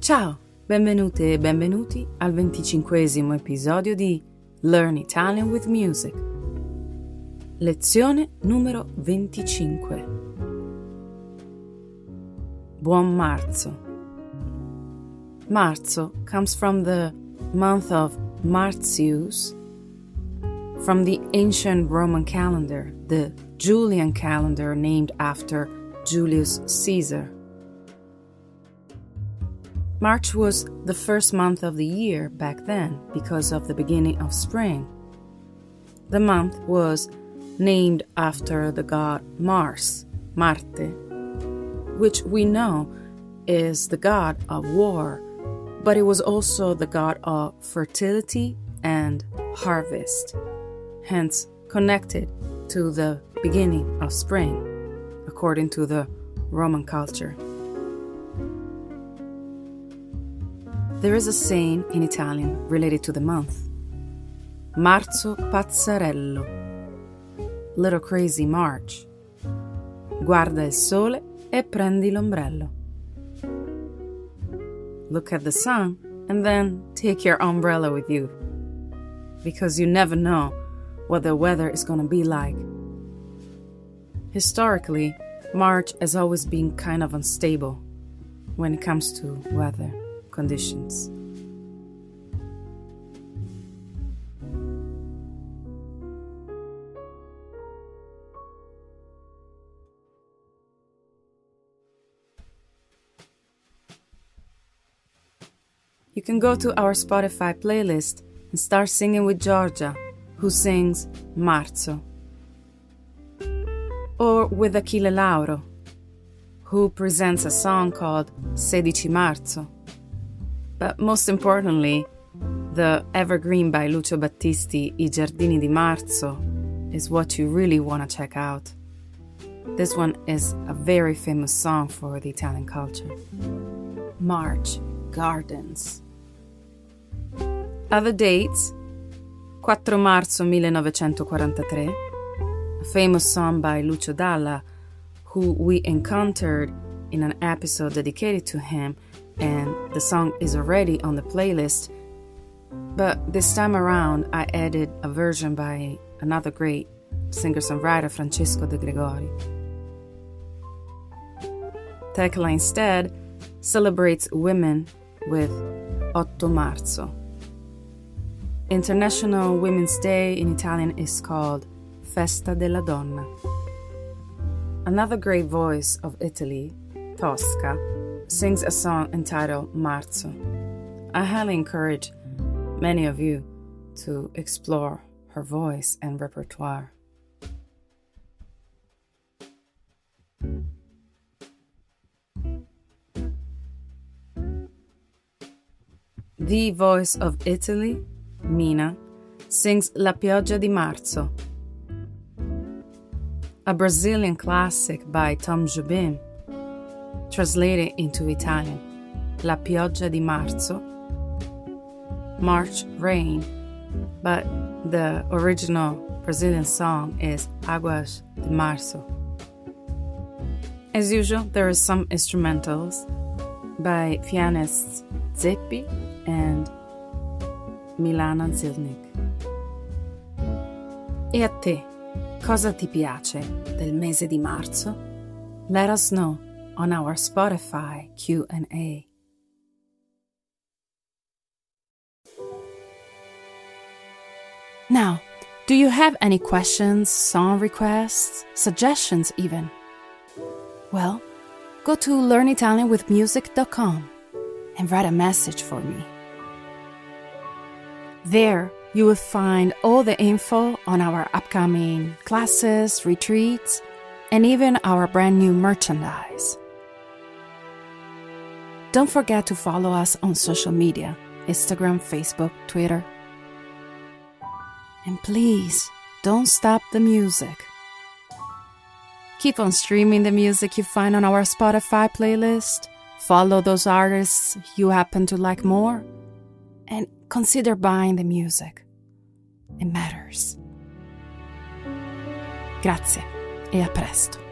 Ciao, benvenute e benvenuti al venticinquesimo episodio di Learn Italian with Music. Lezione numero 25. Buon marzo. Marzo comes from the month of Martius, from the ancient Roman calendar, the Julian calendar named after Julius Caesar. March was the first month of the year back then because of the beginning of spring. The month was named after the god Mars, Marte, which we know is the god of war, but it was also the god of fertility and harvest, hence connected to the beginning of spring, according to the Roman culture. There is a saying in Italian related to the month Marzo pazzarello, Little Crazy March. Guarda il sole e prendi l'ombrello. Look at the sun and then take your umbrella with you. Because you never know what the weather is going to be like. Historically, March has always been kind of unstable when it comes to weather conditions. You can go to our Spotify playlist and start singing with Giorgia, who sings Marzo, or with Achille Lauro, who presents a song called Sedici Marzo. But most importantly, the evergreen by Lucio Battisti, I Giardini di Marzo, is what you really want to check out. This one is a very famous song for the Italian culture. March Gardens. Other dates 4 marzo 1943, a famous song by Lucio Dalla, who we encountered in an episode dedicated to him and the song is already on the playlist. But this time around, I added a version by another great singer songwriter, Francesco De Gregori. Tecla instead celebrates women with 8 Marzo. International Women's Day in Italian is called Festa della Donna. Another great voice of Italy, Tosca, sings a song entitled Marzo. I highly encourage many of you to explore her voice and repertoire. The voice of Italy, Mina, sings La pioggia di marzo, a Brazilian classic by Tom Jobim translated into Italian, La pioggia di marzo, March rain, but the original Brazilian song is Águas de Março. As usual, there are some instrumentals by pianists Zeppi and Milana Zilnik. E a te, cosa ti piace del mese di marzo? Let us know on our Spotify Q&A. Now, do you have any questions, song requests, suggestions even? Well, go to learnitalianwithmusic.com and write a message for me. There, you will find all the info on our upcoming classes, retreats, and even our brand new merchandise. Don't forget to follow us on social media Instagram, Facebook, Twitter. And please don't stop the music. Keep on streaming the music you find on our Spotify playlist. Follow those artists you happen to like more. And consider buying the music. It matters. Grazie e a presto.